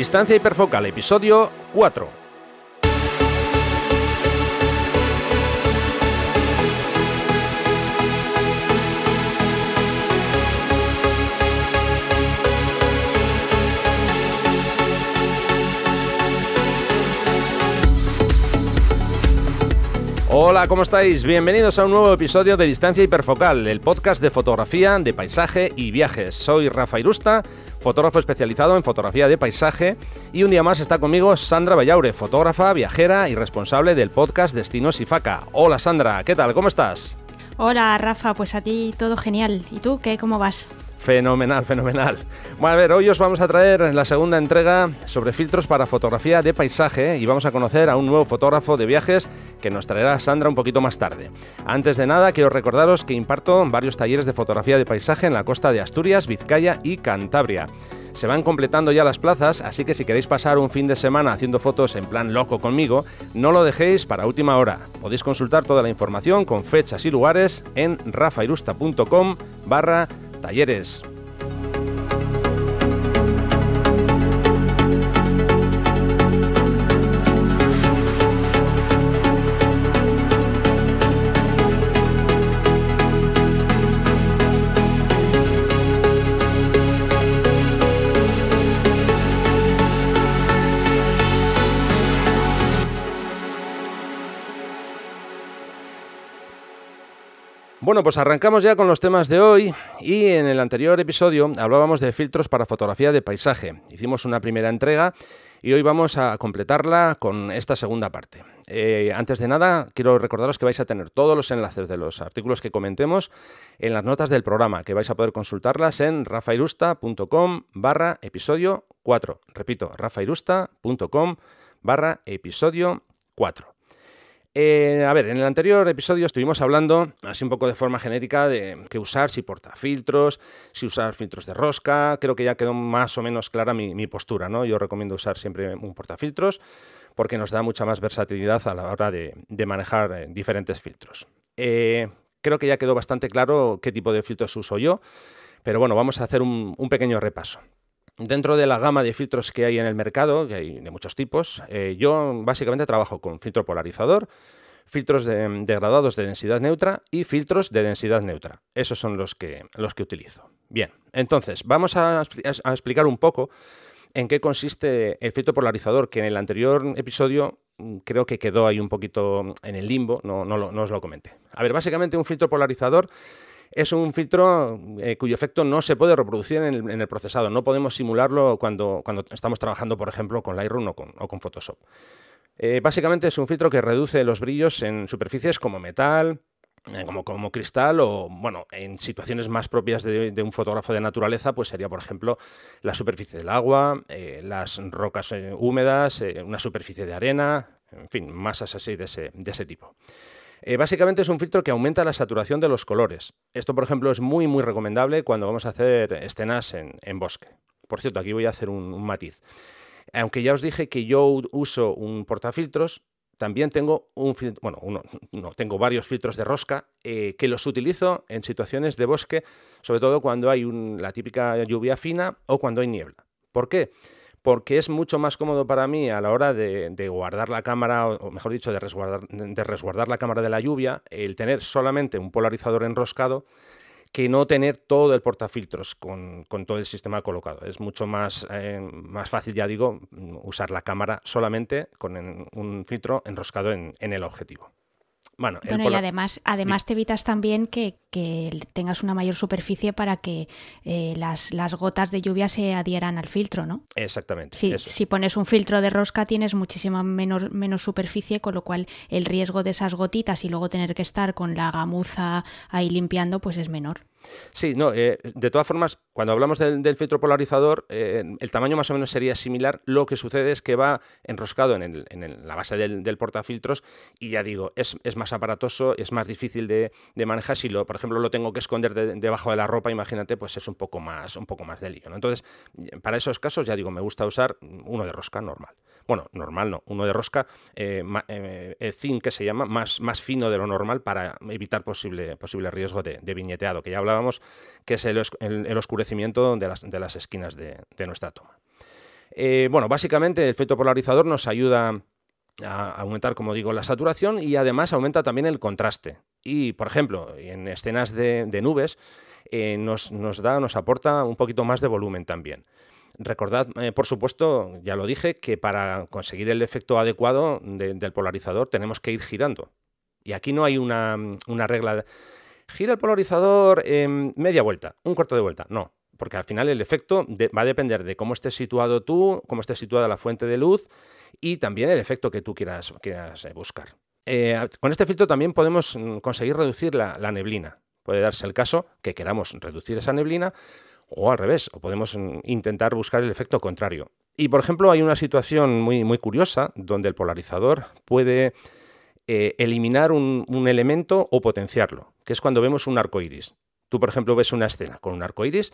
Distancia hiperfocal, episodio 4. Hola, ¿cómo estáis? Bienvenidos a un nuevo episodio de Distancia Hiperfocal, el podcast de fotografía, de paisaje y viajes. Soy Rafa Irusta, fotógrafo especializado en fotografía de paisaje, y un día más está conmigo Sandra Vallaure, fotógrafa, viajera y responsable del podcast Destinos y Faca. Hola Sandra, ¿qué tal? ¿Cómo estás? Hola Rafa, pues a ti todo genial. ¿Y tú qué? ¿Cómo vas? Fenomenal, fenomenal. Bueno, a ver, hoy os vamos a traer la segunda entrega sobre filtros para fotografía de paisaje y vamos a conocer a un nuevo fotógrafo de viajes que nos traerá Sandra un poquito más tarde. Antes de nada, quiero recordaros que imparto varios talleres de fotografía de paisaje en la costa de Asturias, Vizcaya y Cantabria. Se van completando ya las plazas, así que si queréis pasar un fin de semana haciendo fotos en plan loco conmigo, no lo dejéis para última hora. Podéis consultar toda la información con fechas y lugares en rafairusta.com barra talleres. Bueno, pues arrancamos ya con los temas de hoy y en el anterior episodio hablábamos de filtros para fotografía de paisaje. Hicimos una primera entrega y hoy vamos a completarla con esta segunda parte. Eh, antes de nada, quiero recordaros que vais a tener todos los enlaces de los artículos que comentemos en las notas del programa, que vais a poder consultarlas en rafairusta.com barra episodio 4. Repito, rafairusta.com barra episodio 4. Eh, a ver, en el anterior episodio estuvimos hablando, así un poco de forma genérica, de qué usar, si portafiltros, si usar filtros de rosca. Creo que ya quedó más o menos clara mi, postura, ¿no? Yo recomiendo usar siempre un portafiltros porque nos da mucha más versatilidad a la hora de, manejar eh, diferentes filtros. Eh, creo que ya quedó bastante claro qué tipo de filtros uso yo, pero bueno, vamos a hacer un pequeño repaso. Dentro de la gama de filtros que hay en el mercado, que hay de muchos tipos, eh, yo básicamente trabajo con filtro polarizador, filtros degradados de densidad neutra y filtros de densidad neutra. Esos son los que, los que utilizo. Bien, entonces vamos a, explicar un poco en qué consiste el filtro polarizador, que en el anterior episodio mm, creo que quedó ahí un poquito en el limbo, no, no, no os lo comenté. A ver, básicamente un filtro polarizador es un filtro eh, cuyo efecto no se puede reproducir en el, procesado. No podemos simularlo cuando, estamos trabajando, por ejemplo, con Lightroom o con, Photoshop. Eh, básicamente es un filtro que reduce los brillos en superficies como metal, eh, como, cristal o, bueno, en situaciones más propias de, un fotógrafo de naturaleza, pues sería, por ejemplo, la superficie del agua, las rocas húmedas, una superficie de arena, en fin, masas así de ese tipo. Eh, básicamente es un filtro que aumenta la saturación de los colores. Esto, por ejemplo, es muy, muy recomendable cuando vamos a hacer escenas en, bosque. Por cierto, aquí voy a hacer un, matiz. Aunque ya os dije que yo uso un portafiltros, también tengo un bueno, uno, no, tengo varios filtros de rosca eh, que los utilizo en situaciones de bosque, sobre todo cuando hay la típica lluvia fina o cuando hay niebla. ¿Por qué? Porque es mucho más cómodo para mí a la hora de, guardar la cámara, o mejor dicho, de resguardar, de resguardar la cámara de la lluvia, el tener solamente un polarizador enroscado que no tener todo el portafiltros con, todo el sistema colocado. Es mucho más, eh, más fácil, ya digo, usar la cámara solamente con un filtro enroscado en el objetivo. Bueno, y además, además te evitas también que, tengas una mayor superficie para que eh, las, las, gotas de lluvia se adhieran al filtro, ¿no? Exactamente. si pones un filtro de rosca tienes muchísima menos, menos superficie, con lo cual el riesgo de esas gotitas y luego tener que estar con la gamuza ahí limpiando, pues es menor. Sí, no, eh, de todas formas, cuando hablamos del, filtro polarizador, eh, el tamaño más o menos sería similar. Lo que sucede es que va enroscado en, la base del, portafiltros y ya digo, es, más aparatoso, es más difícil de, manejar. Si, lo, por ejemplo, lo tengo que esconder debajo de la ropa, imagínate, pues es un poco más, un poco más de lío. Entonces, para esos casos, ya digo, me gusta usar uno de rosca normal bueno, normal no, uno de rosca, eh, eh zinc que se llama, más, más fino de lo normal para evitar posible, posible riesgo de, viñeteado, que ya hablábamos que es el, oscurecimiento de las, de las esquinas de, nuestra toma. Eh, bueno, básicamente el efecto polarizador nos ayuda a aumentar, como digo, la saturación y además aumenta también el contraste. Y, por ejemplo, en escenas de, nubes eh, nos, da, nos aporta un poquito más de volumen también. Recordad, eh, por supuesto, ya lo dije, que para conseguir el efecto adecuado del polarizador tenemos que ir girando. Y aquí no hay una, regla. Gira el polarizador en media vuelta, un cuarto de vuelta. No, porque al final el efecto va a depender de cómo estés situado tú, cómo esté situada la fuente de luz y también el efecto que tú quieras, eh, buscar. Eh, con este filtro también podemos mm, conseguir reducir la, neblina. Puede darse el caso que queramos reducir esa neblina o al revés, o podemos mm, intentar buscar el efecto contrario. Y por ejemplo, hay una situación muy, muy curiosa donde el polarizador puede eh, eliminar un, elemento o potenciarlo, que es cuando vemos un arco iris. Tú, por ejemplo, ves una escena con un arco iris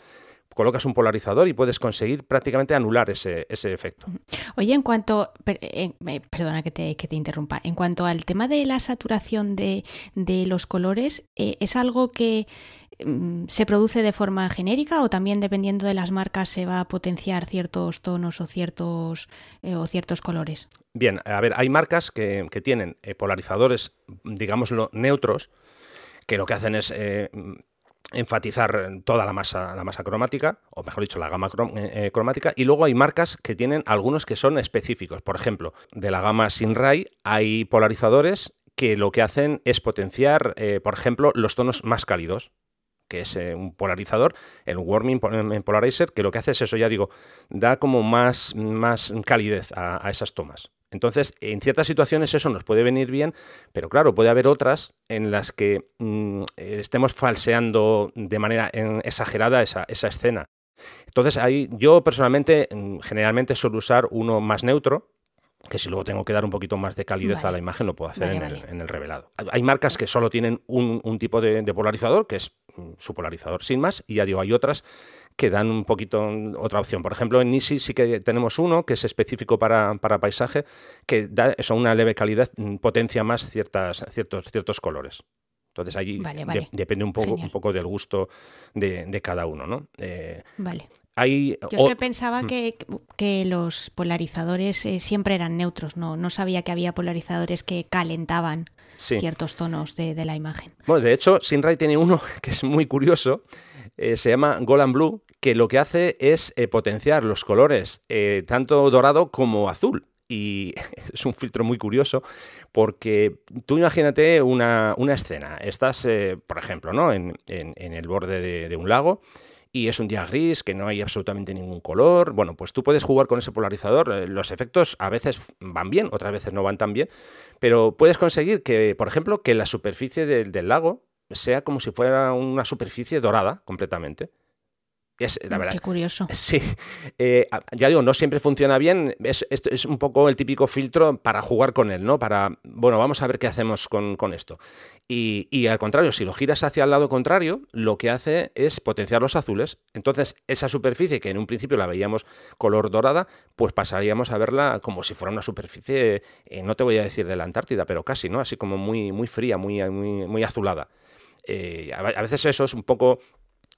colocas un polarizador y puedes conseguir prácticamente anular ese, efecto. Oye, en cuanto, perdona que te, que te, interrumpa, en cuanto al tema de la saturación de, los colores, eh, ¿es algo que mm, se produce de forma genérica o también dependiendo de las marcas se va a potenciar ciertos tonos o ciertos, eh, o ciertos colores? Bien, a ver, hay marcas que, tienen eh, polarizadores, digámoslo, neutros, que lo que hacen es enfatizar toda la masa, la masa cromática, o mejor dicho, la gama eh, eh, cromática, y luego hay marcas que tienen algunos que son específicos. Por ejemplo, de la gama Sinray hay polarizadores que lo que hacen es potenciar, eh, por ejemplo, los tonos más cálidos que es un polarizador, el Warming Polarizer, que lo que hace es eso, ya digo, da como más, más calidez a esas tomas. Entonces, en ciertas situaciones eso nos puede venir bien, pero claro, puede haber otras en las que mm, estemos falseando de manera exagerada esa, escena. Entonces, ahí yo personalmente mm, generalmente suelo usar uno más neutro, que si luego tengo que dar un poquito más de calidez a la imagen, lo puedo hacer en, el, revelado. Hay marcas que solo tienen un, tipo de, polarizador, que es mm, su polarizador sin más, y ya digo, hay otras que dan un poquito otra opción. Por ejemplo, en Nisi sí que tenemos uno que es específico para, paisaje, que da eso, una leve calidad, mm, potencia más ciertas, ciertos, ciertos colores. Entonces allí depende un poco, un poco del gusto de, cada uno, ¿no? Eh, vale. Yo es que pensaba mm. que, los polarizadores eh, siempre eran neutros, no, no sabía que había polarizadores que calentaban ciertos tonos de, la imagen. Bueno, de hecho, Sinray tiene uno que es muy curioso, eh, se llama Golan Blue, que lo que hace es eh, potenciar los colores tanto dorado como azul. Y es un filtro muy curioso porque tú imagínate una, escena. Estás, por ejemplo, ¿no? en, el borde de un lago y es un día gris, que no hay absolutamente ningún color. Bueno, pues tú puedes jugar con ese polarizador. Eh, los efectos a veces van bien, otras veces no van tan bien, pero puedes conseguir que, por ejemplo, que la superficie del lago sea como si fuera una superficie dorada completamente. Es, la mm, verdad, Qué curioso. Sí, eh, ya digo, no siempre funciona bien. Es, es, un poco el típico filtro para jugar con él, ¿no? Para, bueno, vamos a ver qué hacemos con, esto. Y, y, al contrario, si lo giras hacia el lado contrario, lo que hace es potenciar los azules. Entonces, esa superficie que en un principio la veíamos color dorada, pues pasaríamos a verla como si fuera una superficie, eh, no te voy a decir de la Antártida, pero casi, ¿no? Así como muy, muy fría, muy, muy, muy azulada. Eh, a veces eso es un poco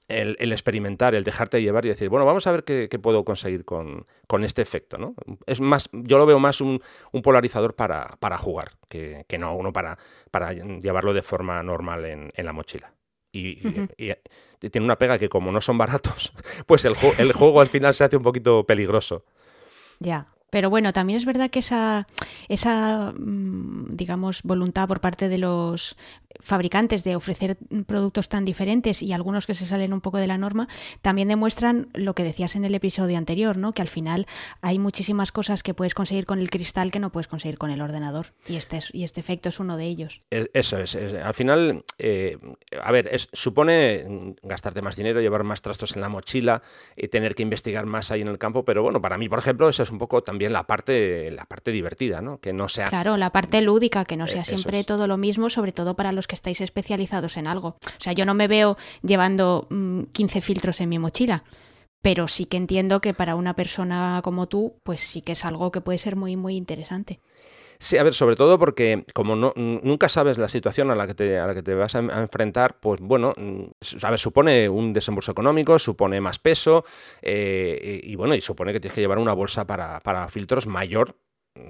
el, experimentar, el dejarte llevar y decir, bueno, vamos a ver qué, puedo conseguir con, este efecto, ¿no? Es más, yo lo veo más un, polarizador para, jugar, que, no uno para, para llevarlo de forma normal en, la mochila. Y, tiene una pega que como no son baratos, pues el, el juego al final se hace un poquito peligroso. Ya. Pero bueno, también es verdad que esa, esa, mm, digamos, voluntad por parte de los fabricantes de ofrecer productos tan diferentes y algunos que se salen un poco de la norma, también demuestran lo que decías en el episodio anterior, ¿no? Que al final hay muchísimas cosas que puedes conseguir con el cristal que no puedes conseguir con el ordenador. Y este, y este efecto es uno de ellos. Eso es. al final, eh, a ver, supone gastarte más dinero, llevar más trastos en la mochila, y tener que investigar más ahí en el campo, pero bueno, para mí, por ejemplo, eso es un poco también la parte, la parte divertida, ¿no? Que no sea... Claro, la parte lúdica, que no sea eh, siempre todo lo mismo, sobre todo para los que estáis especializados en algo. O sea, yo no me veo llevando 15 mm, filtros en mi mochila, pero sí que entiendo que para una persona como tú, pues sí que es algo que puede ser muy, muy interesante. Sí, a ver, sobre todo porque como no, nunca sabes la situación a la que te, a la que te vas a, enfrentar, pues bueno, mm, a ver, supone un desembolso económico, supone más peso eh, y, bueno, y supone que tienes que llevar una bolsa para, para filtros mayor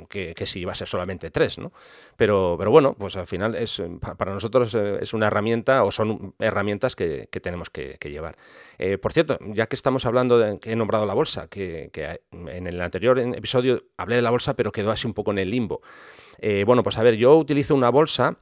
que, si iba a ser solamente tres, ¿no? Pero, pero bueno, pues al final es para nosotros eh, es una herramienta o son herramientas que, tenemos que, llevar. Eh, por cierto, ya que estamos hablando de que he nombrado la bolsa, que, en el anterior episodio hablé de la bolsa, pero quedó así un poco en el limbo. Eh, bueno, pues a ver, yo utilizo una bolsa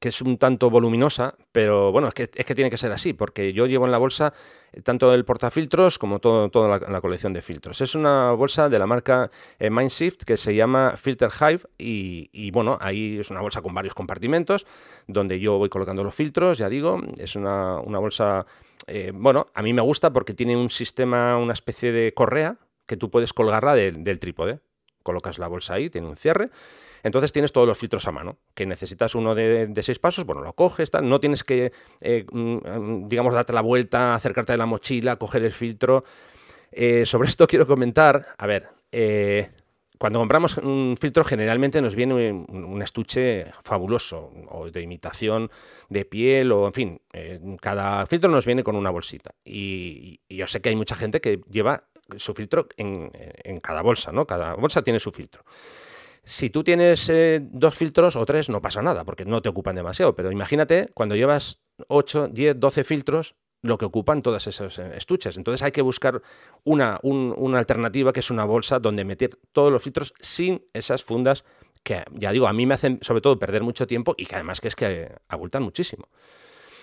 que es un tanto voluminosa, pero bueno, es que, es que tiene que ser así, porque yo llevo en la bolsa eh, tanto el portafiltros como todo, toda la, colección de filtros. Es una bolsa de la marca eh, Mindshift que se llama Filter Hive y, bueno, ahí es una bolsa con varios compartimentos donde yo voy colocando los filtros, ya digo, es una, bolsa, eh, bueno, a mí me gusta porque tiene un sistema, una especie de correa que tú puedes colgarla del trípode. Colocas la bolsa ahí, tiene un cierre entonces tienes todos los filtros a mano. Que necesitas uno de, seis pasos, bueno, lo coges, no tienes que, eh, mm, digamos, darte la vuelta, acercarte de la mochila, coger el filtro. Eh, sobre esto quiero comentar, a ver, eh, cuando compramos un filtro generalmente nos viene un, estuche fabuloso o de imitación de piel o en fin, cada filtro nos viene con una bolsita y, yo sé que hay mucha gente que lleva su filtro en, en, cada bolsa, ¿no? Cada bolsa tiene su filtro. Si tú tienes eh, dos filtros o tres, no pasa nada, porque no te ocupan demasiado. Pero imagínate cuando llevas 8, 10, 12 filtros, lo que ocupan todas esas eh, estuches. Entonces hay que buscar una, una alternativa que es una bolsa donde meter todos los filtros sin esas fundas que, ya digo, a mí me hacen sobre todo perder mucho tiempo y que además que es que abultan muchísimo.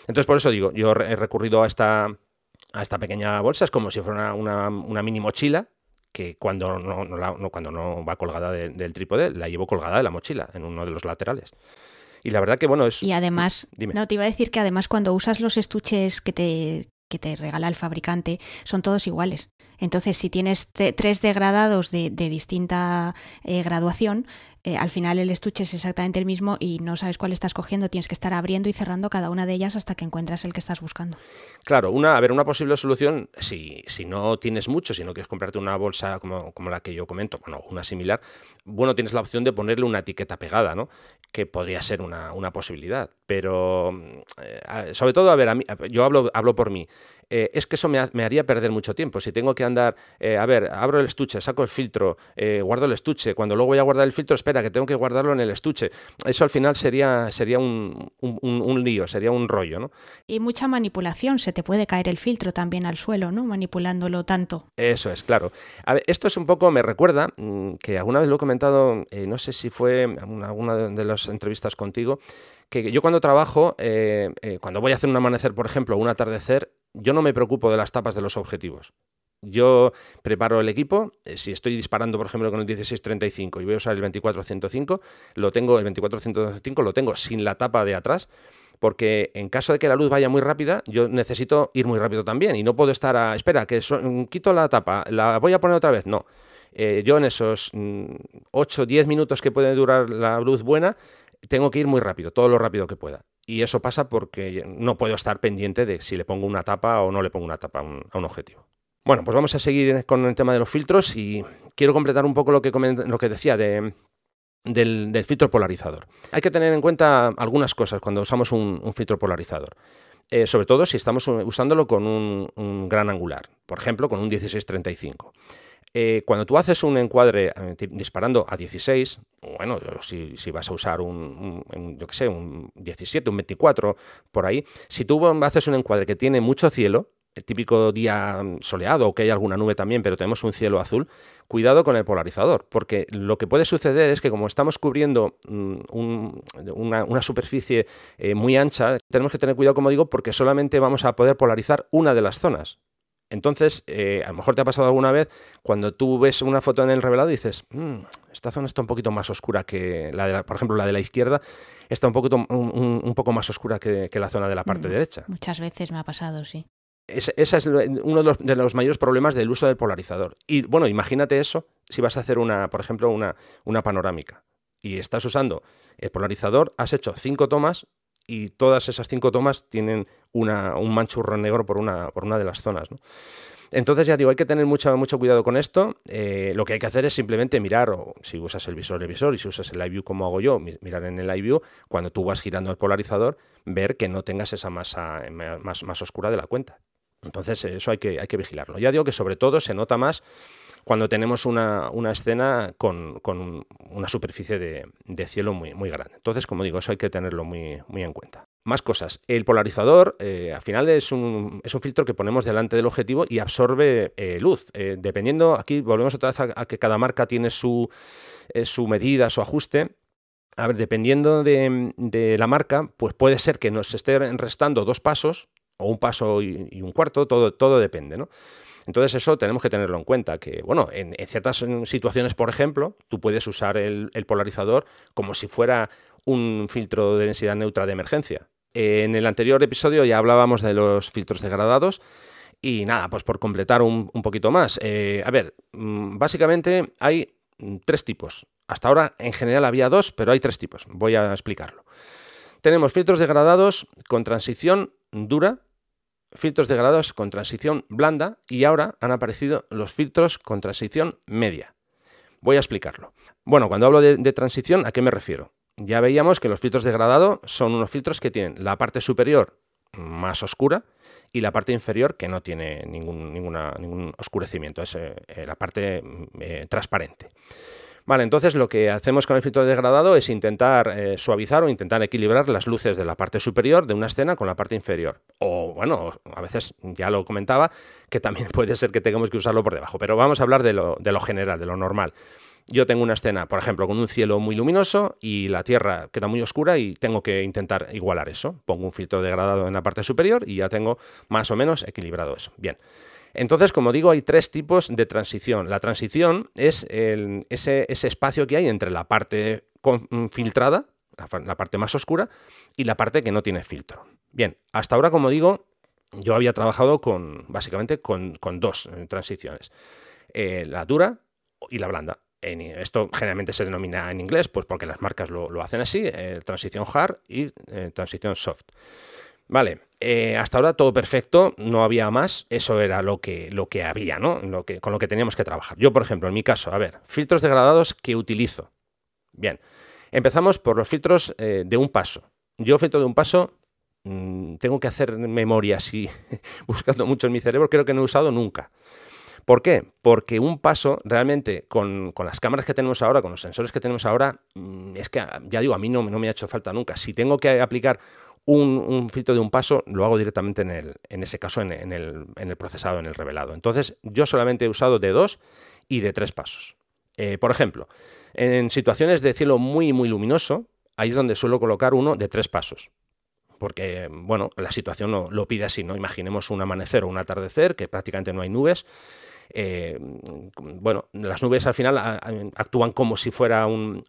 Entonces por eso digo, yo he recurrido a esta, a esta pequeña bolsa, es como si fuera una, una mini mochila que cuando no, no, cuando no va colgada del trípode, la llevo colgada de la mochila, en uno de los laterales. Y la verdad que, bueno, es... Y además, no, te iba a decir que además cuando usas los estuches que te, que te regala el fabricante, son todos iguales. Entonces, si tienes tres degradados de, de distinta eh, graduación, eh, al final el estuche es exactamente el mismo y no sabes cuál estás cogiendo, tienes que estar abriendo y cerrando cada una de ellas hasta que encuentras el que estás buscando. Claro, una, a ver, una posible solución, si, si no tienes mucho, si no quieres comprarte una bolsa como, como la que yo comento, bueno, una similar, bueno, tienes la opción de ponerle una etiqueta pegada, ¿no? Que podría ser una, una posibilidad. Pero, eh, sobre todo, a ver, a mí, yo hablo, hablo por mí. Eh, es que eso me, haría perder mucho tiempo. Si tengo que andar, eh, a ver, abro el estuche, saco el filtro, eh, guardo el estuche, cuando luego voy a guardar el filtro, espera, que tengo que guardarlo en el estuche. Eso al final sería, sería un, un, lío, sería un rollo, ¿no? Y mucha manipulación, se te puede caer el filtro también al suelo, ¿no? Manipulándolo tanto. Eso es, claro. A ver, esto es un poco, me recuerda, mm, que alguna vez lo he comentado, no sé si fue en alguna de las entrevistas contigo, que yo cuando trabajo, cuando voy a hacer un amanecer, por ejemplo, o un atardecer, yo no me preocupo de las tapas de los objetivos. Yo preparo el equipo, eh, si estoy disparando, por ejemplo, con el 1635 y voy a usar el 2405, lo tengo, el 2405 lo tengo sin la tapa de atrás, porque en caso de que la luz vaya muy rápida, yo necesito ir muy rápido también y no puedo estar a, espera, que quito la tapa, la voy a poner otra vez, no. Eh, yo en esos 8, mm, 10 minutos que puede durar la luz buena, tengo que ir muy rápido, todo lo rápido que pueda. Y eso pasa porque no puedo estar pendiente de si le pongo una tapa o no le pongo una tapa a un, objetivo. Bueno, pues vamos a seguir con el tema de los filtros y quiero completar un poco lo que, lo que decía de, del, filtro polarizador. Hay que tener en cuenta algunas cosas cuando usamos un, filtro polarizador. Eh, sobre todo si estamos usándolo con un, un, gran angular, por ejemplo, con un 1635. Eh, cuando tú haces un encuadre eh, disparando a 16, bueno, si, vas a usar un, yo sé, un 17, un 24, por ahí, si tú haces un encuadre que tiene mucho cielo, el típico día soleado o que hay alguna nube también, pero tenemos un cielo azul, cuidado con el polarizador, porque lo que puede suceder es que como estamos cubriendo mm, una, superficie eh, muy ancha, tenemos que tener cuidado, como digo, porque solamente vamos a poder polarizar una de las zonas. Entonces, eh, a lo mejor te ha pasado alguna vez cuando tú ves una foto en el revelado y dices, mm, esta zona está un poquito más oscura que la de, por ejemplo, la de la izquierda está un, poquito, un, poco más oscura que, la zona de la parte mm, derecha. Muchas veces me ha pasado, sí. Ese, es uno de los, mayores problemas del uso del polarizador. Y bueno, imagínate eso si vas a hacer una, por ejemplo, una, una panorámica y estás usando el polarizador, has hecho cinco tomas y todas esas cinco tomas tienen una, un manchurro negro por una, por una de las zonas. Entonces ya digo, hay que tener mucho, mucho cuidado con esto. Eh, lo que hay que hacer es simplemente mirar, o si usas el visor, el visor, y si usas el live view como hago yo, mirar en el live view, cuando tú vas girando el polarizador, ver que no tengas esa masa más, más oscura de la cuenta. Entonces eso hay que, hay que vigilarlo. Ya digo que sobre todo se nota más cuando tenemos una, escena con, una superficie de, cielo muy, muy grande. Entonces, como digo, eso hay que tenerlo muy, muy en cuenta. Más cosas. El polarizador, eh, al final, es un, es un, filtro que ponemos delante del objetivo y absorbe eh, luz. Eh, dependiendo, aquí volvemos otra vez a, que cada marca tiene su, su medida, su ajuste. A ver, dependiendo de, de, la marca, pues puede ser que nos esté restando dos pasos o un paso y, y un cuarto, todo, todo depende, ¿no? Entonces eso tenemos que tenerlo en cuenta, que bueno, en, ciertas situaciones, por ejemplo, tú puedes usar el, polarizador como si fuera un filtro de densidad neutra de emergencia. En el anterior episodio ya hablábamos de los filtros degradados. Y nada, pues por completar un, poquito más. Eh, a ver, mm, básicamente hay tres tipos. Hasta ahora en general había dos, pero hay tres tipos. Voy a explicarlo. Tenemos filtros degradados con transición dura, filtros degradados con transición blanda y ahora han aparecido los filtros con transición media. Voy a explicarlo. Bueno, cuando hablo de, transición, ¿a qué me refiero? Ya veíamos que los filtros degradado son unos filtros que tienen la parte superior más oscura y la parte inferior que no tiene ningún, ningún oscurecimiento, es eh, la parte eh, transparente. Vale, entonces lo que hacemos con el filtro degradado es intentar eh, suavizar o intentar equilibrar las luces de la parte superior de una escena con la parte inferior. O bueno, a veces ya lo comentaba, que también puede ser que tengamos que usarlo por debajo, pero vamos a hablar de lo, de lo general, de lo normal. Yo tengo una escena, por ejemplo, con un cielo muy luminoso y la tierra queda muy oscura y tengo que intentar igualar eso. Pongo un filtro degradado en la parte superior y ya tengo más o menos equilibrado eso. Bien. Entonces, como digo, hay tres tipos de transición. La transición es ese, espacio que hay entre la parte mm, filtrada, la, parte más oscura, y la parte que no tiene filtro. Bien, hasta ahora, como digo, yo había trabajado con, básicamente, con, dos eh, transiciones. Eh, la dura y la blanda. esto generalmente se denomina en inglés, pues porque las marcas lo, hacen así, eh, transición hard y transición soft. Vale, eh, hasta ahora todo perfecto, no había más, eso era lo que, lo que había, ¿no? Lo que, con lo que teníamos que trabajar. Yo, por ejemplo, en mi caso, a ver, filtros degradados que utilizo. Bien, empezamos por los filtros eh, de un paso. Yo, filtro de un paso, mm, tengo que hacer memoria así, buscando mucho en mi cerebro, creo que no he usado nunca. ¿Por qué? Porque un paso realmente con, las cámaras que tenemos ahora, con los sensores que tenemos ahora, mm, es que ya digo, a mí no, no me ha hecho falta nunca. Si tengo que aplicar un, filtro de un paso lo hago directamente en, el, en ese caso en, el, en, el, procesado, en el revelado. Entonces yo solamente he usado de dos y de tres pasos. Eh, por ejemplo, en situaciones de cielo muy muy luminoso, ahí es donde suelo colocar uno de tres pasos. Porque, bueno, la situación lo, lo pide así, ¿no? Imaginemos un amanecer o un atardecer, que prácticamente no hay nubes, eh, bueno, las nubes al final actúan como si fuera un,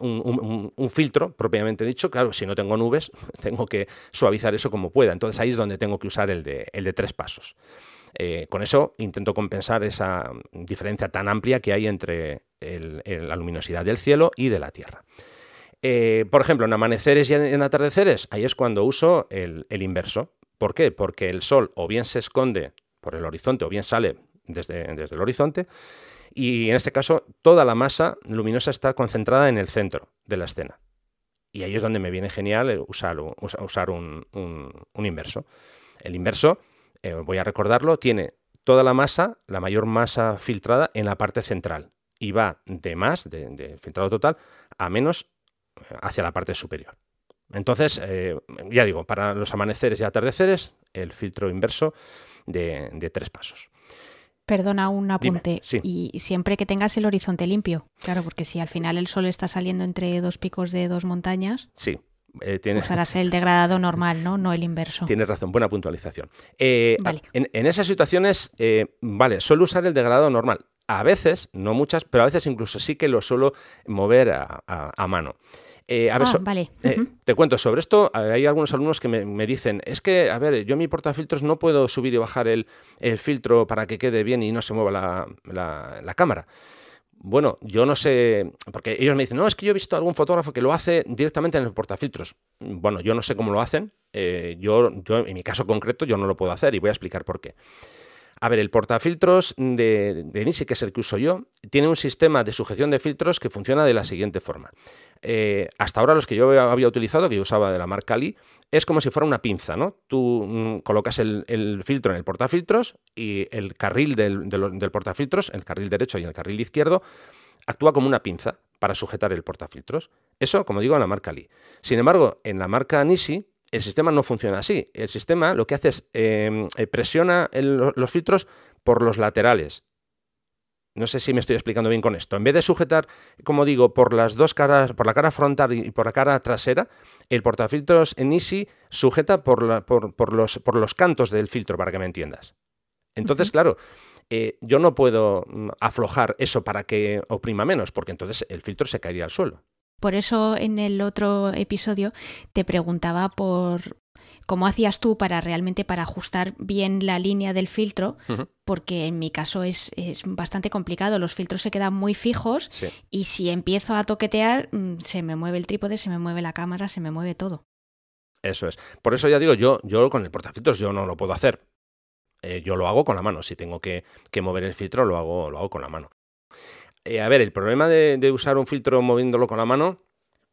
filtro, propiamente dicho. Claro, si no tengo nubes, tengo que suavizar eso como pueda. Entonces ahí es donde tengo que usar el de, el tres pasos. Eh, con eso intento compensar esa diferencia tan amplia que hay entre la luminosidad del cielo y de la Tierra. Eh, por ejemplo, en amaneceres y en atardeceres, ahí es cuando uso el, inverso. ¿Por qué? Porque el sol o bien se esconde por el horizonte o bien sale desde, el horizonte. Y en este caso, toda la masa luminosa está concentrada en el centro de la escena. Y ahí es donde me viene genial usar, usar un, inverso. El inverso, eh, voy a recordarlo, tiene toda la masa, la mayor masa filtrada en la parte central. Y va de más, de, filtrado total, a menos eh, hacia la parte superior. Entonces, eh, ya digo, para los amaneceres y atardeceres, el filtro inverso de tres pasos. Perdona un apunte. Y siempre que tengas el horizonte limpio. Claro, porque si al final el sol está saliendo entre dos picos de dos montañas. Sí. Eh, Usarás el degradado normal, ¿no? No el inverso. Tienes razón, buena puntualización. Eh, en, esas situaciones, eh, vale, suelo usar el degradado normal. A veces, no muchas, pero a veces incluso sí que lo suelo mover a mano. Eh, ah, vale. Eh, te cuento sobre esto. Hay algunos alumnos que me, dicen, es que, a ver, yo en mi portafiltros no puedo subir y bajar el, filtro para que quede bien y no se mueva la, cámara. bueno, yo no sé, porque ellos me dicen, no, es que yo he visto algún fotógrafo que lo hace directamente en el portafiltros. Bueno, yo no sé cómo lo hacen, eh, yo, yo en mi caso concreto yo no lo puedo hacer y voy a explicar por qué. A ver, el portafiltros de, de Nisi, que es el que uso yo, tiene un sistema de sujeción de filtros que funciona de la siguiente forma. Eh, hasta ahora los que yo había utilizado, que yo usaba de la marca Lee, es como si fuera una pinza, ¿no? Tú mm, colocas el, filtro en el portafiltros y el carril del, portafiltros, el carril derecho y el carril izquierdo, actúa como una pinza para sujetar el portafiltros. Eso, como digo, en la marca Lee. Sin embargo, en la marca Nisi el sistema no funciona así. El sistema lo que hace es em, eh, presiona los filtros por los laterales. No sé si me estoy explicando bien con esto. En vez de sujetar, como digo, por las dos caras, por la cara frontal y por la cara trasera, el portafiltros en Easy sujeta por, los, por los cantos del filtro, para que me entiendas. Entonces, claro, eh, yo no puedo mm, aflojar eso para que oprima menos, porque entonces el filtro se caería al suelo. Por eso en el otro episodio te preguntaba por cómo hacías tú para realmente para ajustar bien la línea del filtro, porque en mi caso es, bastante complicado. Los filtros se quedan muy fijos y si empiezo a toquetear, mm, se me mueve el trípode, se me mueve la cámara, se me mueve todo. Eso es. Por eso ya digo, yo, yo con el portafiltros yo no lo puedo hacer. Eh, yo lo hago con la mano. Si tengo que, que mover el filtro, lo hago, lo hago con la mano. Eh, a ver, el problema de, usar un filtro moviéndolo con la mano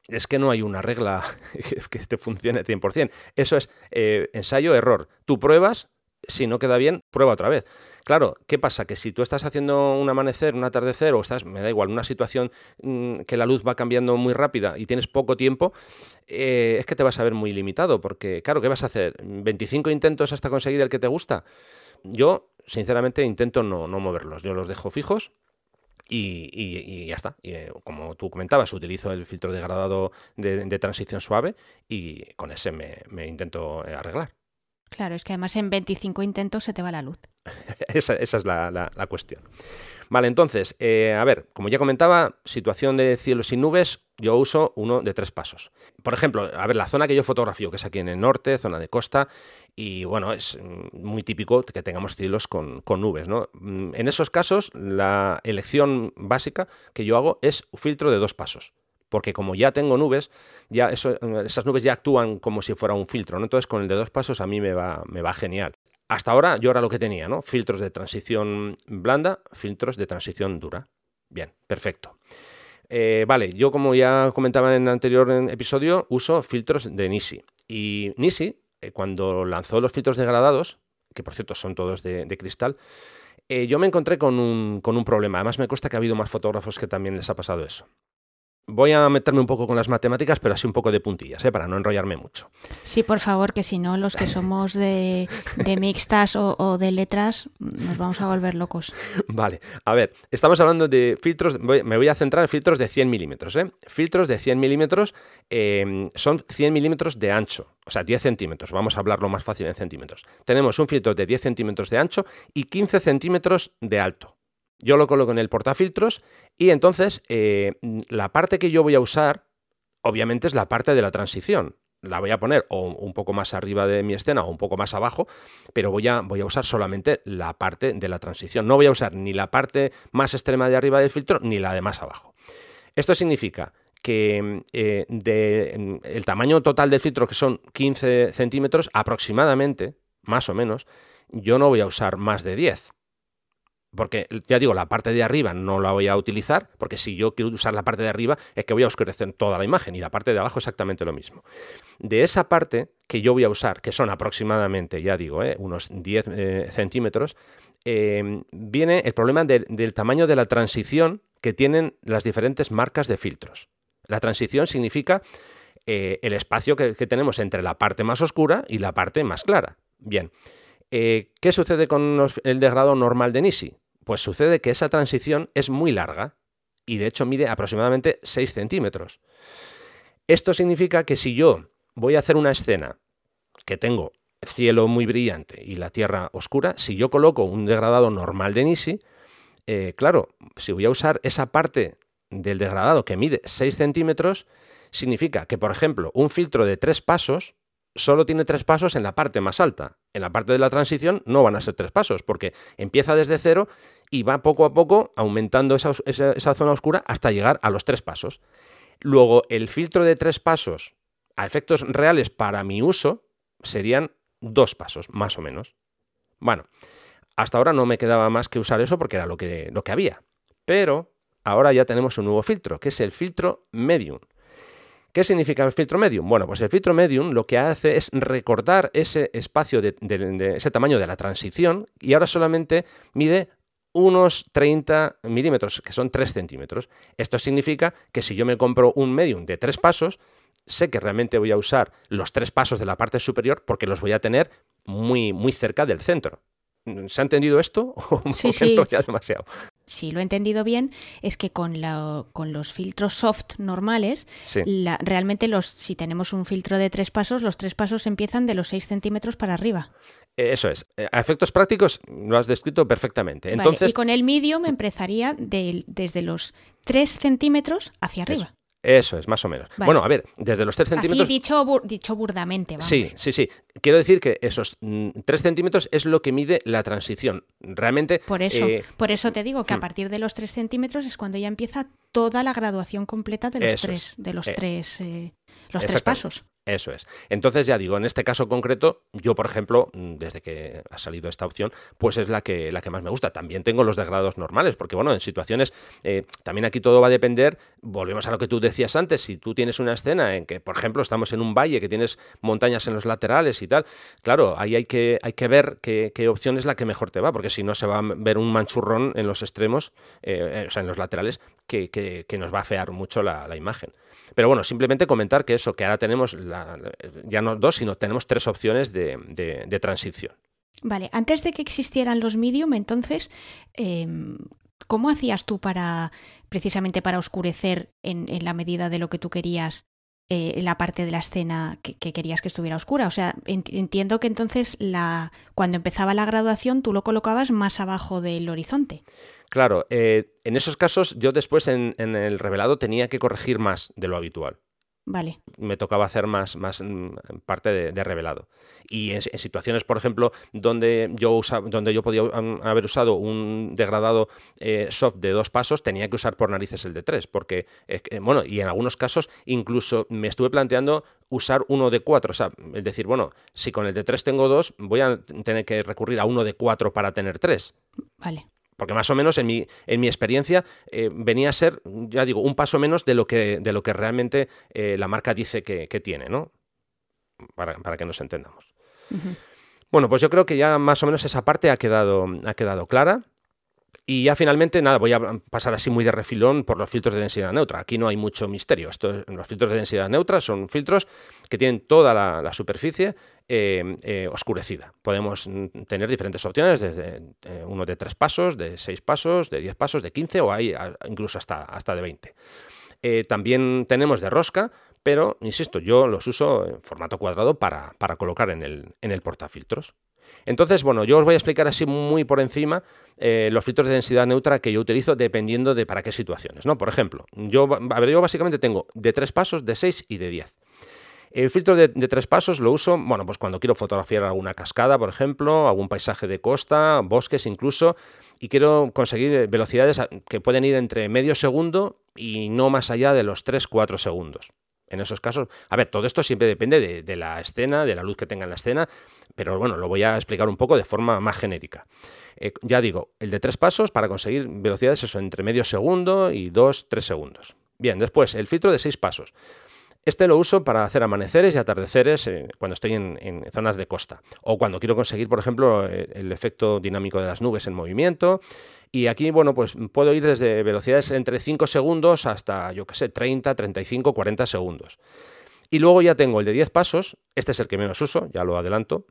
es que no hay una regla que te funcione 100%. Eso es eh, ensayo-error. Tú pruebas, si no queda bien, prueba otra vez. Claro, ¿qué pasa? Que si tú estás haciendo un amanecer, un atardecer, o estás, me da igual, una situación mm, que la luz va cambiando muy rápida y tienes poco tiempo, eh, es que te vas a ver muy limitado, porque, claro, ¿qué vas a hacer? ¿25 intentos hasta conseguir el que te gusta? Yo, sinceramente, intento no, no moverlos. Yo los dejo fijos y, ya está. Y, eh, como tú comentabas, utilizo el filtro degradado de, de transición suave y con ese me, intento eh, arreglar. Claro, es que además en 25 intentos se te va la luz. esa, es la, cuestión. Vale, entonces, eh, a ver, como ya comentaba, situación de cielo sin nubes, yo uso uno de tres pasos. Por ejemplo, a ver, la zona que yo fotografío, que es aquí en el norte, zona de costa, y bueno, es muy típico que tengamos cielos con, nubes, ¿no? Mm, en esos casos, la elección básica que yo hago es un filtro de dos pasos. Porque como ya tengo nubes, ya esas nubes ya actúan como si fuera un filtro, ¿no? Entonces con el de dos pasos a mí me va, me va genial. Hasta ahora yo era lo que tenía, ¿no? Filtros de transición blanda, filtros de transición dura. Bien, perfecto. Eh, vale, yo como ya comentaba en el anterior episodio, uso filtros de Nisi. Y Nisi, eh, cuando lanzó los filtros degradados, que por cierto son todos de, cristal, eh, yo me encontré con un, con un problema. Además me cuesta que ha habido más fotógrafos que también les ha pasado eso. Voy a meterme un poco con las matemáticas, pero así un poco de puntillas, ¿eh? para no enrollarme mucho. Sí, por favor, que si no, los que somos de, mixtas o, de letras, nos vamos a volver locos. Vale, a ver, estamos hablando de filtros, me voy a centrar en filtros de 100 milímetros. ¿eh? Filtros de 100 milímetros em, son 100 milímetros de ancho, o sea, 10 centímetros. Vamos a hablarlo más fácil en centímetros. Tenemos un filtro de 10 centímetros de ancho y 15 centímetros de alto. Yo lo coloco en el portafiltros y entonces eh, la parte que yo voy a usar, obviamente, es la parte de la transición. La voy a poner o un poco más arriba de mi escena o un poco más abajo, pero voy a, voy a usar solamente la parte de la transición. No voy a usar ni la parte más extrema de arriba del filtro ni la de más abajo. Esto significa que eh, de, el tamaño total del filtro, que son 15 centímetros aproximadamente, más o menos, yo no voy a usar más de 10 porque ya digo, la parte de arriba no la voy a utilizar, porque si yo quiero usar la parte de arriba es que voy a oscurecer toda la imagen y la parte de abajo exactamente lo mismo. De esa parte que yo voy a usar, que son aproximadamente, ya digo, eh, unos 10 eh, centímetros, eh, viene el problema del tamaño de la transición que tienen las diferentes marcas de filtros. La transición significa el espacio que, que tenemos entre la parte más oscura y la parte más clara. Bien. Eh, ¿Qué sucede con el degrado normal de Nisi? Pues sucede que esa transición es muy larga y de hecho mide aproximadamente 6 centímetros. Esto significa que si yo voy a hacer una escena que tengo cielo muy brillante y la tierra oscura, si yo coloco un degradado normal de Nisi, eh, claro, si voy a usar esa parte del degradado que mide 6 centímetros, significa que, por ejemplo, un filtro de tres pasos solo tiene tres pasos en la parte más alta. En la parte de la transición no van a ser tres pasos, porque empieza desde cero y va poco a poco aumentando esa, esa zona oscura hasta llegar a los tres pasos. Luego, el filtro de tres pasos a efectos reales para mi uso serían dos pasos, más o menos. Bueno, hasta ahora no me quedaba más que usar eso porque era lo que, lo que había. Pero ahora ya tenemos un nuevo filtro, que es el filtro medium. ¿Qué significa el filtro medium? Bueno, pues el filtro medium lo que hace es recortar ese espacio de, ese tamaño de la transición y ahora solamente mide unos 30 milímetros, que son 3 centímetros. Esto significa que si yo me compro un medium de 3 pasos, sé que realmente voy a usar los 3 pasos de la parte superior porque los voy a tener muy, muy cerca del centro. ¿Se ha entendido esto? ¿O sí, sí. ya demasiado? Si lo he entendido bien, es que con, con los filtros soft normales, realmente los, si tenemos un filtro de tres pasos, los tres pasos empiezan de los 6 centímetros para arriba. Eh, eso es. Eh, a efectos prácticos lo has descrito perfectamente. Entonces, y con el medium empezaría desde los 3 centímetros hacia arriba. Eso es, más o menos. Bueno, a ver, desde los 3 centímetros... Así dicho, dicho burdamente, vamos. Sí, sí, sí. Quiero decir que esos 3 mm, centímetros es lo que mide la transición. Realmente... Por eso, eh, por eso te digo que a mm. partir de los 3 centímetros es cuando ya empieza toda la graduación completa de los tres, de los tres, eh, los tres pasos. Eso es. Entonces, ya digo, en este caso concreto, yo, por ejemplo, mm, desde que ha salido esta opción, pues es la que, la que más me gusta. También tengo los degrados normales, porque bueno, en situaciones, eh, también aquí todo va a depender, volvemos a lo que tú decías antes, si tú tienes una escena en que, por ejemplo, estamos en un valle que tienes montañas en los laterales y tal, claro, ahí hay que, hay que ver qué, opción es la que mejor te va, porque si no se va a ver un manchurrón en los extremos, eh, o sea, en los laterales, que, que, nos va a fear mucho la, la imagen. Pero bueno, simplemente comentar que eso, que ahora tenemos ya no dos, sino tenemos tres opciones de, transición. Vale, antes de que existieran los medium, entonces, em, ¿cómo hacías tú para, precisamente para oscurecer en, la medida de lo que tú querías eh, la parte de la escena que, querías que estuviera oscura. O sea, entiendo que entonces la, cuando empezaba la graduación tú lo colocabas más abajo del horizonte. Claro, eh, en esos casos yo después en, el revelado tenía que corregir más de lo habitual. Vale. Me tocaba hacer más, más mm, parte de, revelado. Y en, situaciones, por ejemplo, donde yo, donde yo podía haber usado un degradado eh, soft de dos pasos, tenía que usar por narices el de tres. Porque, bueno, y en algunos casos incluso me estuve planteando usar uno de cuatro. O sea, es decir, bueno, si con el de tres tengo dos, voy a tener que recurrir a uno de cuatro para tener tres. Vale porque más o menos en mi, en mi experiencia eh, venía a ser, ya digo, un paso menos de lo que, de lo que realmente eh, la marca dice que, tiene, ¿no? Para, que nos entendamos. Bueno, pues yo creo que ya más o menos esa parte ha quedado, ha quedado clara. Y ya finalmente, nada, voy a pasar así muy de refilón por los filtros de densidad neutra. Aquí no hay mucho misterio. los filtros de densidad neutra son filtros que tienen toda la, superficie eh, eh, oscurecida. Podemos tener diferentes opciones, desde eh, uno de tres pasos, de seis pasos, de diez pasos, de quince o hay incluso hasta, hasta de veinte. también tenemos de rosca, pero, insisto, yo los uso en formato cuadrado para, para colocar en el, en el portafiltros. Entonces, bueno, yo os voy a explicar así muy por encima eh, los filtros de densidad neutra que yo utilizo dependiendo de para qué situaciones, ¿no? Por ejemplo, yo, básicamente tengo de tres pasos, de seis y de diez. El filtro de, tres pasos lo uso, bueno, pues cuando quiero fotografiar alguna cascada, por ejemplo, algún paisaje de costa, bosques incluso, y quiero conseguir velocidades que pueden ir entre medio segundo y no más allá de los 3-4 segundos. En esos casos, a ver, todo esto siempre depende de, la escena, de la luz que tenga en la escena, pero bueno, lo voy a explicar un poco de forma más genérica. Eh, ya digo, el de tres pasos para conseguir velocidades eso entre medio segundo y dos, tres segundos. Bien, después, el filtro de seis pasos. Este lo uso para hacer amaneceres y atardeceres eh, cuando estoy en, zonas de costa o cuando quiero conseguir, por ejemplo, el, eh, el efecto dinámico de las nubes en movimiento. Y aquí, bueno, pues puedo ir desde velocidades entre 5 segundos hasta, yo qué sé, 30, 35, 40 segundos. Y luego ya tengo el de 10 pasos, este es el que menos uso, ya lo adelanto,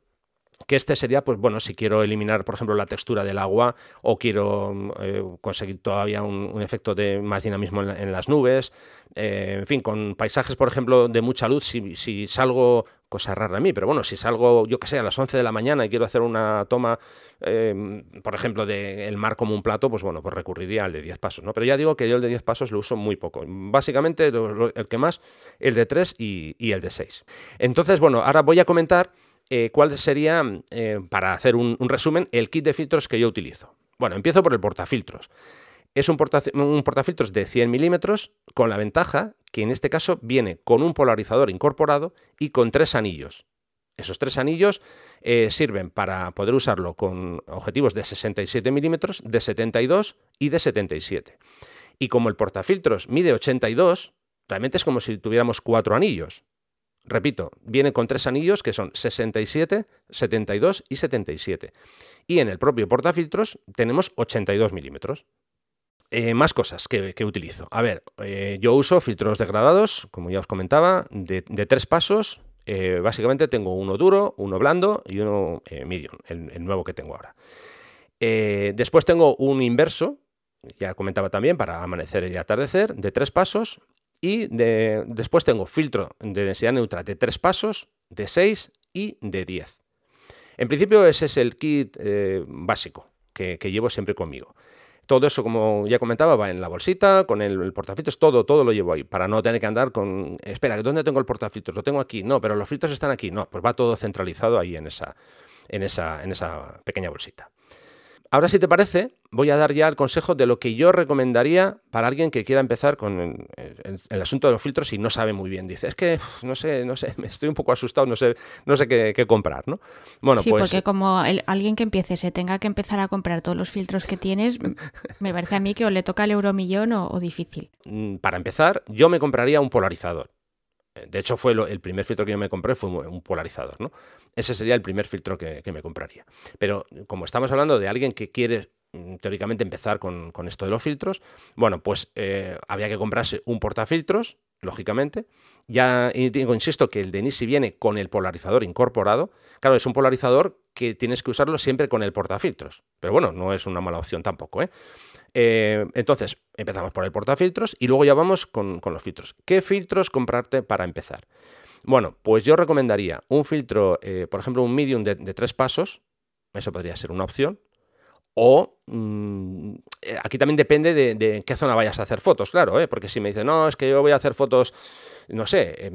que este sería, pues bueno, si quiero eliminar, por ejemplo, la textura del agua o quiero eh, conseguir todavía un, efecto de más dinamismo en, las nubes, eh, en fin, con paisajes, por ejemplo, de mucha luz, si, salgo, cosa rara a mí, pero bueno, si salgo, yo que sé, a las 11 de la mañana y quiero hacer una toma, eh, por ejemplo, del mar como un plato, pues bueno, pues recurriría al de 10 pasos, ¿no? Pero ya digo que yo el de 10 pasos lo uso muy poco. Básicamente, el que más, el de 3 y, y el de 6. Entonces, bueno, ahora voy a comentar eh, cuál sería, eh, para hacer un, resumen, el kit de filtros que yo utilizo. Bueno, empiezo por el portafiltros. Es un, portafiltros de 100 milímetros con la ventaja que en este caso viene con un polarizador incorporado y con tres anillos. Esos tres anillos eh, sirven para poder usarlo con objetivos de 67 milímetros, de 72 y de 77. Y como el portafiltros mide 82, realmente es como si tuviéramos cuatro anillos. Repito, viene con tres anillos que son 67, 72 y 77. Y en el propio portafiltros tenemos 82 milímetros. Eh, más cosas que, utilizo. A ver, eh, yo uso filtros degradados, como ya os comentaba, de, tres pasos. Eh, básicamente tengo uno duro, uno blando y uno medium, el, nuevo que tengo ahora. después tengo un inverso, ya comentaba también, para amanecer y atardecer, de tres pasos. Y después tengo filtro de densidad neutra de 3 pasos, de 6 y de 10. En principio ese es el kit eh, básico que, llevo siempre conmigo. Todo eso, como ya comentaba, va en la bolsita, con el, portafiltros, todo, todo lo llevo ahí, para no tener que andar con, espera, ¿dónde tengo el portafiltros? Lo tengo aquí, no, pero los filtros están aquí, no, pues va todo centralizado ahí en esa, en esa, en esa pequeña bolsita. Ahora, si te parece, voy a dar ya el consejo de lo que yo recomendaría para alguien que quiera empezar con el, asunto de los filtros y no sabe muy bien. Dice, es que no sé, no sé, me estoy un poco asustado, no sé, no sé qué, comprar, ¿no? Bueno, sí, pues porque como alguien que empiece se tenga que empezar a comprar todos los filtros que tienes, me parece a mí que o le toca el euromillón o, o difícil. Mm, para empezar, yo me compraría un polarizador. De hecho, fue el primer filtro que yo me compré fue un polarizador, ¿no? Ese sería el primer filtro que, me compraría. Pero como estamos hablando de alguien que quiere mm, teóricamente empezar con, esto de los filtros, bueno, pues eh, habría que comprarse un portafiltros, lógicamente. Ya insisto que el de Nisi viene con el polarizador incorporado. Claro, es un polarizador que tienes que usarlo siempre con el portafiltros. Pero bueno, no es una mala opción tampoco, ¿eh? Eh, entonces, empezamos por el portafiltros y luego ya vamos con, los filtros. ¿Qué filtros comprarte para empezar? Bueno, pues yo recomendaría un filtro, eh, por ejemplo, un medium de, tres pasos, eso podría ser una opción, o mm, eh, aquí también depende de, qué zona vayas a hacer fotos, claro, porque si me dices, no, es que yo voy a hacer fotos no sé,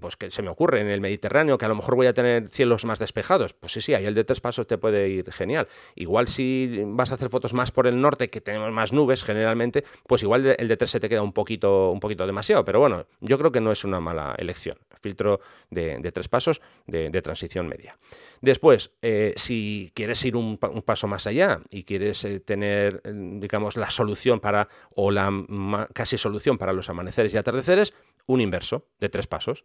pues que se me ocurre en el Mediterráneo que a lo mejor voy a tener cielos más despejados. Pues sí, sí, ahí el de tres pasos te puede ir genial. Igual si vas a hacer fotos más por el norte, que tenemos más nubes generalmente, pues igual el de tres se te queda un poquito, un poquito demasiado. Pero bueno, yo creo que no es una mala elección. Filtro de, tres pasos de, transición media. Después, eh, si quieres ir un, paso más allá y quieres eh, tener, digamos, la solución para, o la casi solución para los amaneceres y atardeceres, un inverso de tres pasos.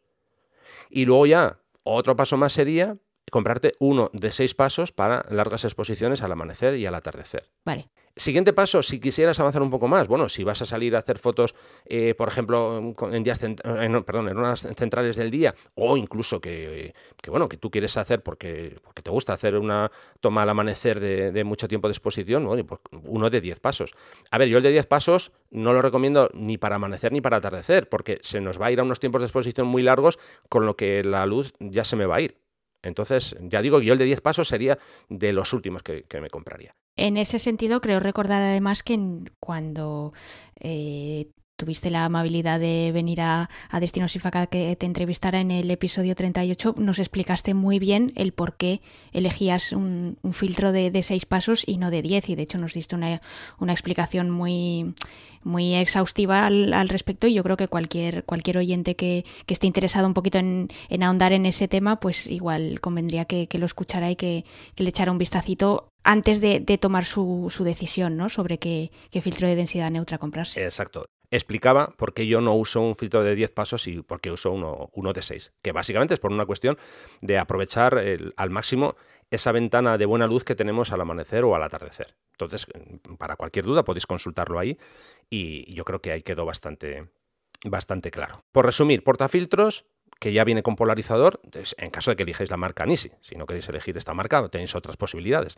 Y luego ya otro paso más sería comprarte uno de seis pasos para largas exposiciones al amanecer y al atardecer. Vale. Siguiente paso, si quisieras avanzar un poco más, bueno, si vas a salir a hacer fotos, eh, por ejemplo, en días, perdón, en unas centrales del día, o incluso que, bueno, que tú quieres hacer porque, porque te gusta hacer una toma al amanecer de, mucho tiempo de exposición, pues uno de 10 pasos. A ver, yo el de 10 pasos no lo recomiendo ni para amanecer ni para atardecer, porque se nos va a ir a unos tiempos de exposición muy largos, con lo que la luz ya se me va a ir. Entonces, ya digo, yo el de 10 pasos sería de los últimos que me compraría. En ese sentido, creo recordar además que cuando eh, tuviste la amabilidad de venir a, a Destinos Faca que te entrevistara en el episodio 38, nos explicaste muy bien el por qué elegías un, filtro de, seis pasos y no de diez, y de hecho nos diste una, una explicación muy, muy exhaustiva al, respecto y yo creo que cualquier, cualquier oyente que, esté interesado un poquito en, ahondar en ese tema, pues igual convendría que, lo escuchara y que, le echara un vistacito antes de, tomar su, su, decisión ¿no? sobre qué, filtro de densidad neutra comprarse. Exacto explicaba por qué yo no uso un filtro de 10 pasos y por qué uso uno, de 6, que básicamente es por una cuestión de aprovechar al máximo esa ventana de buena luz que tenemos al amanecer o al atardecer. Entonces, para cualquier duda podéis consultarlo ahí y yo creo que ahí quedó bastante, bastante claro. Por resumir, portafiltros que ya viene con polarizador, en caso de que elijáis la marca Nisi. Si no queréis elegir esta marca, tenéis otras posibilidades.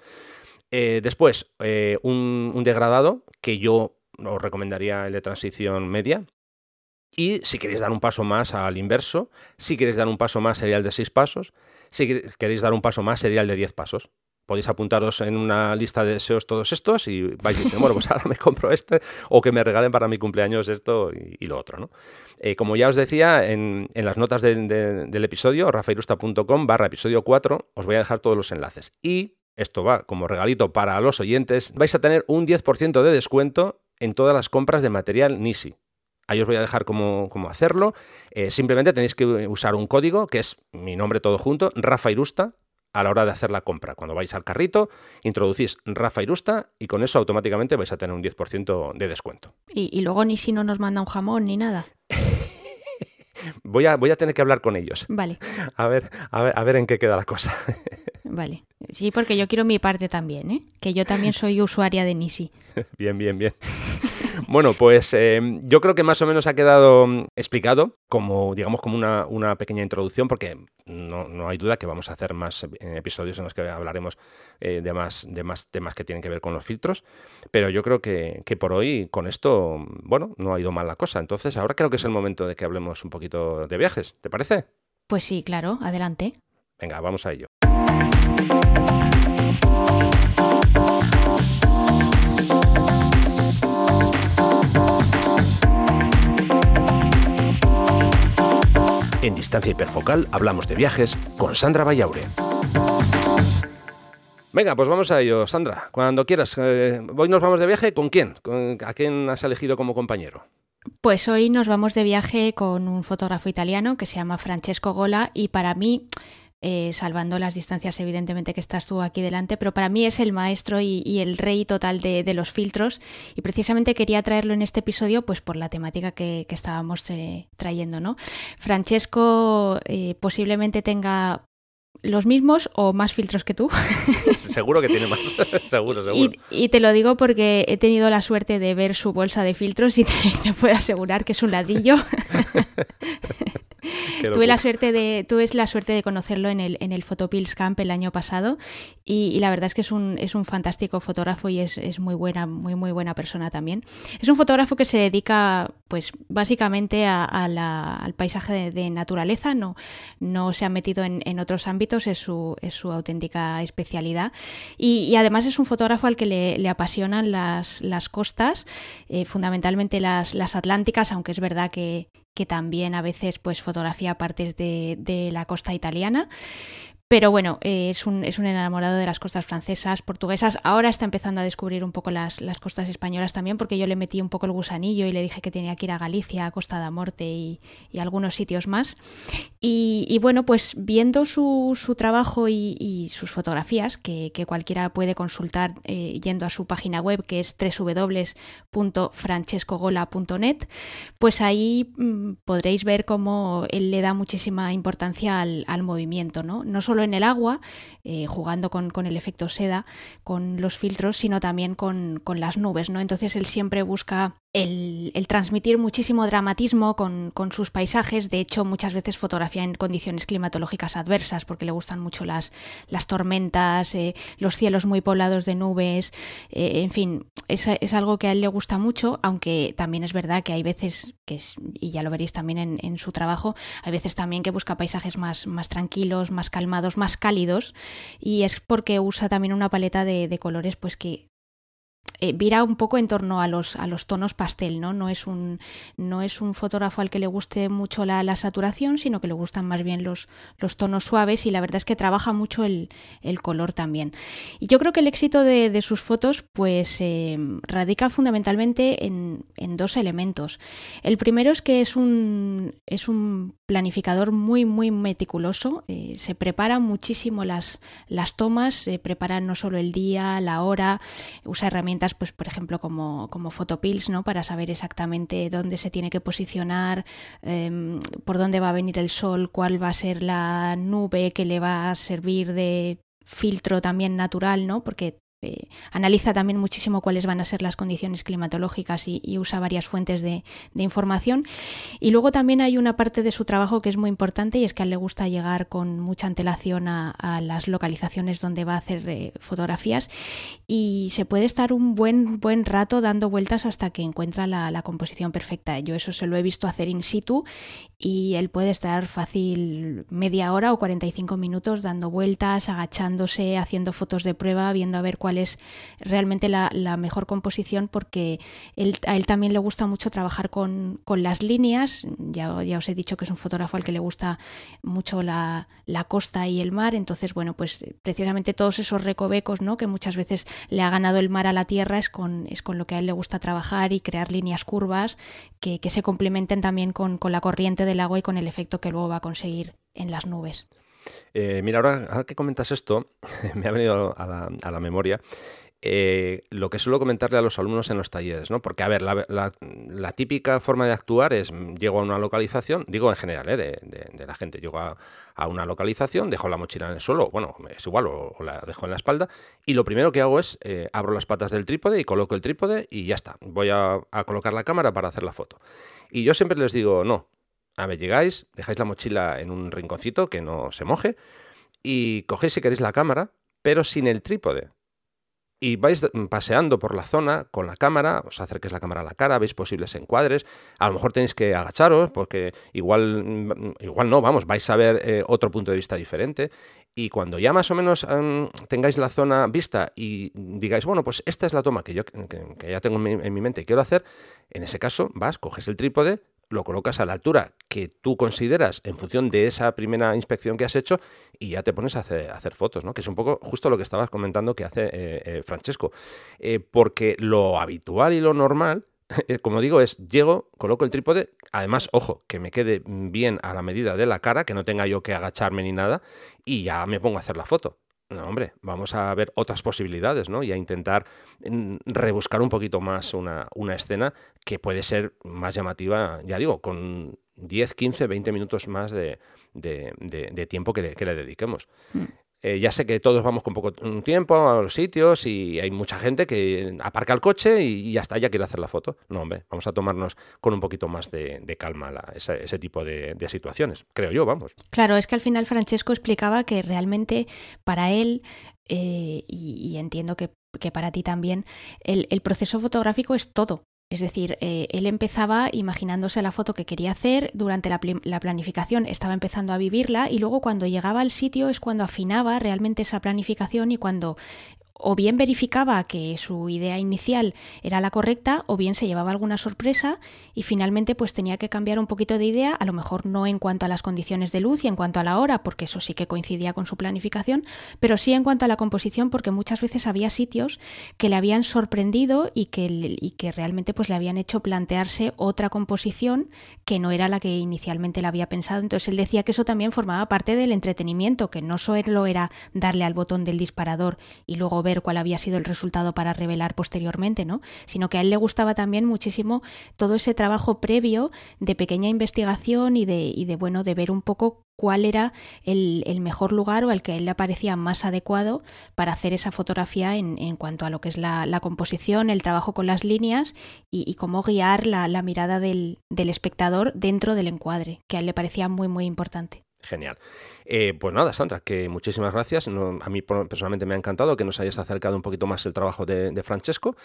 Eh, después, eh, un, degradado, que yo os recomendaría el de transición media. Y si queréis dar un paso más al inverso, si queréis dar un paso más sería el de 6 pasos, si queréis dar un paso más sería el de 10 pasos podéis apuntaros en una lista de deseos todos estos y vais diciendo, bueno, pues ahora me compro este o que me regalen para mi cumpleaños esto y, lo otro, ¿no? Eh, como ya os decía, en, las notas del episodio, rafairusta.com barra episodio 4, os voy a dejar todos los enlaces. Y esto va como regalito para los oyentes, vais a tener un 10% de descuento en todas las compras de material Nisi. Ahí os voy a dejar cómo, hacerlo. Eh, simplemente tenéis que usar un código que es mi nombre todo junto, Rafairusta, a la hora de hacer la compra. Cuando vais al carrito, introducís Rafa Irusta y con eso automáticamente vais a tener un 10% de descuento. ¿Y, luego ni si no nos manda un jamón ni nada. voy, a, voy a tener que hablar con ellos. Vale. A ver, a ver, a ver en qué queda la cosa. vale. Sí, porque yo quiero mi parte también, ¿eh? Que yo también soy usuaria de Nisi. bien, bien, bien. Bueno, pues eh, yo creo que más o menos ha quedado mm, explicado como, digamos, como una, pequeña introducción, porque no, hay duda que vamos a hacer más eh, episodios en los que hablaremos eh, de, más, de más temas que tienen que ver con los filtros, pero yo creo que, que por hoy con esto, bueno, no ha ido mal la cosa. Entonces ahora creo que es el momento de que hablemos un poquito de viajes, ¿te parece? Pues sí, claro, adelante. Venga, vamos a ello. En Distancia Hiperfocal hablamos de viajes con Sandra Vallaure. Venga, pues vamos a ello, Sandra. Cuando quieras. Eh, hoy nos vamos de viaje. ¿Con quién? ¿A quién has elegido como compañero? Pues hoy nos vamos de viaje con un fotógrafo italiano que se llama Francesco Gola y para mí eh, salvando las distancias evidentemente que estás tú aquí delante, pero para mí es el maestro y, el rey total de, los filtros y precisamente quería traerlo en este episodio pues por la temática que, estábamos eh, trayendo, ¿no? Francesco eh, posiblemente tenga los mismos o más filtros que tú. seguro que tiene más, seguro, seguro. Y, te lo digo porque he tenido la suerte de ver su bolsa de filtros y te, te puedo asegurar que es un ladrillo. tuve la suerte de, tuve la suerte de conocerlo en el, en el Photopills Camp el año pasado y, la verdad es que es un, es un fantástico fotógrafo y es, muy buena, muy muy buena persona también. Es un fotógrafo que se dedica pues básicamente al paisaje de, naturaleza, no, no se ha metido en, otros ámbitos, es su, es su auténtica especialidad y, además es un fotógrafo al que le, apasionan las, las costas, eh, fundamentalmente las, las atlánticas, aunque es verdad que, que también a veces pues fotografía partes de, de la costa italiana. Pero bueno, eh, es, un, enamorado de las costas francesas, portuguesas. Ahora está empezando a descubrir un poco las, costas españolas también, porque yo le metí un poco el gusanillo y le dije que tenía que ir a Galicia, a Costa da Morte y, algunos sitios más. Y, bueno, pues viendo su, trabajo y, sus fotografías, que, que, cualquiera puede consultar eh, yendo a su página web, que es www.francescogola.net, pues ahí mm, podréis ver cómo él le da muchísima importancia al, al movimiento, ¿no? No solo en el agua, eh, jugando con, el efecto seda, con los filtros, sino también con, las nubes, ¿no? Entonces él siempre busca el, transmitir muchísimo dramatismo con, sus paisajes. De hecho, muchas veces fotografía en condiciones climatológicas adversas, porque le gustan mucho las, las tormentas, eh, los cielos muy poblados de nubes. Eh, en fin, es, es, algo que a él le gusta mucho, aunque también es verdad que hay veces, que y ya lo veréis también en, en, su trabajo, hay veces también que busca paisajes más, más tranquilos, más calmados, más cálidos. Y es porque usa también una paleta de, de colores pues que eh, vira un poco en torno a los, a los tonos pastel, ¿no? No es, un, no es un fotógrafo al que le guste mucho la, saturación, sino que le gustan más bien los, los tonos suaves y la verdad es que trabaja mucho el, color también. Y yo creo que el éxito de, sus fotos pues eh, radica fundamentalmente en, dos elementos. El primero es que es un, es un planificador muy, muy meticuloso, eh, se prepara muchísimo las, las tomas, se prepara no solo el día, la hora, usa herramientas pues por ejemplo como, como Photopills, ¿no? Para saber exactamente dónde se tiene que posicionar, em, por dónde va a venir el sol, cuál va a ser la nube que le va a servir de filtro también natural, ¿no? Porque eh, analiza también muchísimo cuáles van a ser las condiciones climatológicas y, usa varias fuentes de, información. Y luego también hay una parte de su trabajo que es muy importante y es que a él le gusta llegar con mucha antelación a, las localizaciones donde va a hacer eh, fotografías y se puede estar un buen, buen rato dando vueltas hasta que encuentra la, composición perfecta. Yo eso se lo he visto hacer in situ y él puede estar fácil media hora o 45 minutos dando vueltas, agachándose, haciendo fotos de prueba, viendo a ver cuál es realmente la, mejor composición, porque a él también le gusta mucho trabajar con, las líneas. Ya, ya, os he dicho que es un fotógrafo al que le gusta mucho la, costa y el mar, entonces, bueno, pues precisamente todos esos recovecos ¿no? que muchas veces le ha ganado el mar a la tierra es con, es con lo que a él le gusta trabajar y crear líneas curvas que, se complementen también con, con la corriente del agua y con el efecto que luego va a conseguir en las nubes. Eh, mira, ahora, que comentas esto, me ha venido a la, memoria eh, lo que suelo comentarle a los alumnos en los talleres, ¿no? Porque, a ver, la, típica forma de actuar es, mm, llego a una localización, digo en general, ¿eh? de, la gente, llego a, una localización, dejo la mochila en el suelo, bueno, es igual, o, la dejo en la espalda, y lo primero que hago es, abro las patas del trípode y coloco el trípode y ya está, voy a colocar la cámara para hacer la foto. Y yo siempre les digo, no, a ver, llegáis, dejáis la mochila en un rinconcito que no se moje y cogéis si queréis la cámara, pero sin el trípode. Y vais paseando por la zona con la cámara, os acerquéis la cámara a la cara, veis posibles encuadres, a lo mejor tenéis que agacharos porque igual, igual no, vamos, vais a ver eh, otro punto de vista diferente. Y cuando ya más o menos em, tengáis la zona vista y digáis, bueno, pues esta es la toma que yo que, ya tengo en mi, en mi mente y quiero hacer, en ese caso vas, coges el trípode, lo colocas a la altura que tú consideras en función de esa primera inspección que has hecho y ya te pones a hacer, fotos, ¿no? Que es un poco justo lo que estabas comentando que hace eh, eh, Francesco. Eh, porque lo habitual y lo normal, como digo, es llego, coloco el trípode, además, ojo, que me quede bien a la medida de la cara, que no tenga yo que agacharme ni nada, y ya me pongo a hacer la foto. No, hombre, vamos a ver otras posibilidades, ¿no? Y a intentar mm, rebuscar un poquito más una, escena que puede ser más llamativa, ya digo, con 10, 15, 20 minutos más de, tiempo que le, que le dediquemos. Mm. Eh, ya sé que todos vamos con poco tiempo a los sitios y hay mucha gente que aparca el coche y, hasta ya quiere hacer la foto. No, hombre, vamos a tomarnos con un poquito más de, calma ese, tipo de, situaciones, creo yo, vamos. Claro, es que al final Francesco explicaba que realmente para él, eh, y, entiendo que, para ti también, el proceso fotográfico es todo. Es decir, eh, él empezaba imaginándose la foto que quería hacer, durante la, la, planificación estaba empezando a vivirla y luego cuando llegaba al sitio es cuando afinaba realmente esa planificación y cuando o bien verificaba que su idea inicial era la correcta o bien se llevaba alguna sorpresa y finalmente pues tenía que cambiar un poquito de idea, a lo mejor no en cuanto a las condiciones de luz y en cuanto a la hora, porque eso sí que coincidía con su planificación, pero sí en cuanto a la composición porque muchas veces había sitios que le habían sorprendido y que, y que realmente pues le habían hecho plantearse otra composición que no era la que inicialmente le había pensado. Entonces él decía que eso también formaba parte del entretenimiento, que no solo era darle al botón del disparador y luego ver cuál había sido el resultado para revelar posteriormente, ¿no? Sino que a él le gustaba también muchísimo todo ese trabajo previo de pequeña investigación y de, bueno, de ver un poco cuál era el, mejor lugar o el que a él le parecía más adecuado para hacer esa fotografía en, en cuanto a lo que es la, composición, el trabajo con las líneas y, cómo guiar la, mirada del, del espectador dentro del encuadre, que a él le parecía muy, muy importante. Genial. Eh, pues nada, Sandra, que muchísimas gracias. a mí personalmente me ha encantado que nos hayas acercado un poquito más el trabajo de, Francesco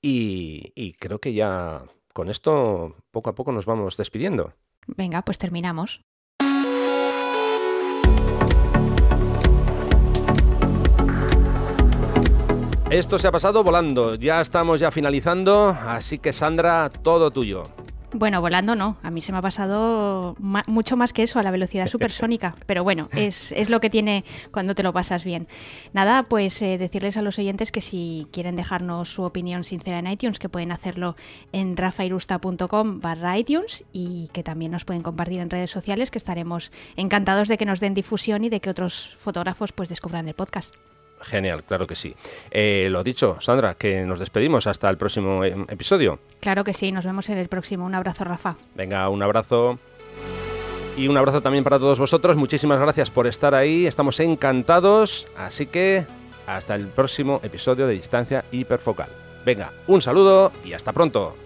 y, creo que ya con esto poco a poco nos vamos despidiendo. Venga, pues terminamos. Esto se ha pasado volando, ya estamos ya finalizando, así que Sandra, todo tuyo. Bueno, volando no. A mí se me ha pasado mucho más que eso, a la velocidad supersónica. Pero bueno, es, lo que tiene cuando te lo pasas bien. Nada, pues eh, decirles a los oyentes que si quieren dejarnos su opinión sincera en iTunes, que pueden hacerlo en rafairusta.com barra iTunes y que también nos pueden compartir en redes sociales, que estaremos encantados de que nos den difusión y de que otros fotógrafos pues descubran el podcast. Genial, claro que sí. Eh, lo dicho, Sandra, que nos despedimos hasta el próximo eh, episodio. Claro que sí, nos vemos en el próximo. Un abrazo, Rafa. Venga, un abrazo. Y un abrazo también para todos vosotros. Muchísimas gracias por estar ahí. Estamos encantados. Así que hasta el próximo episodio de Distancia Hiperfocal. Venga, un saludo y hasta pronto.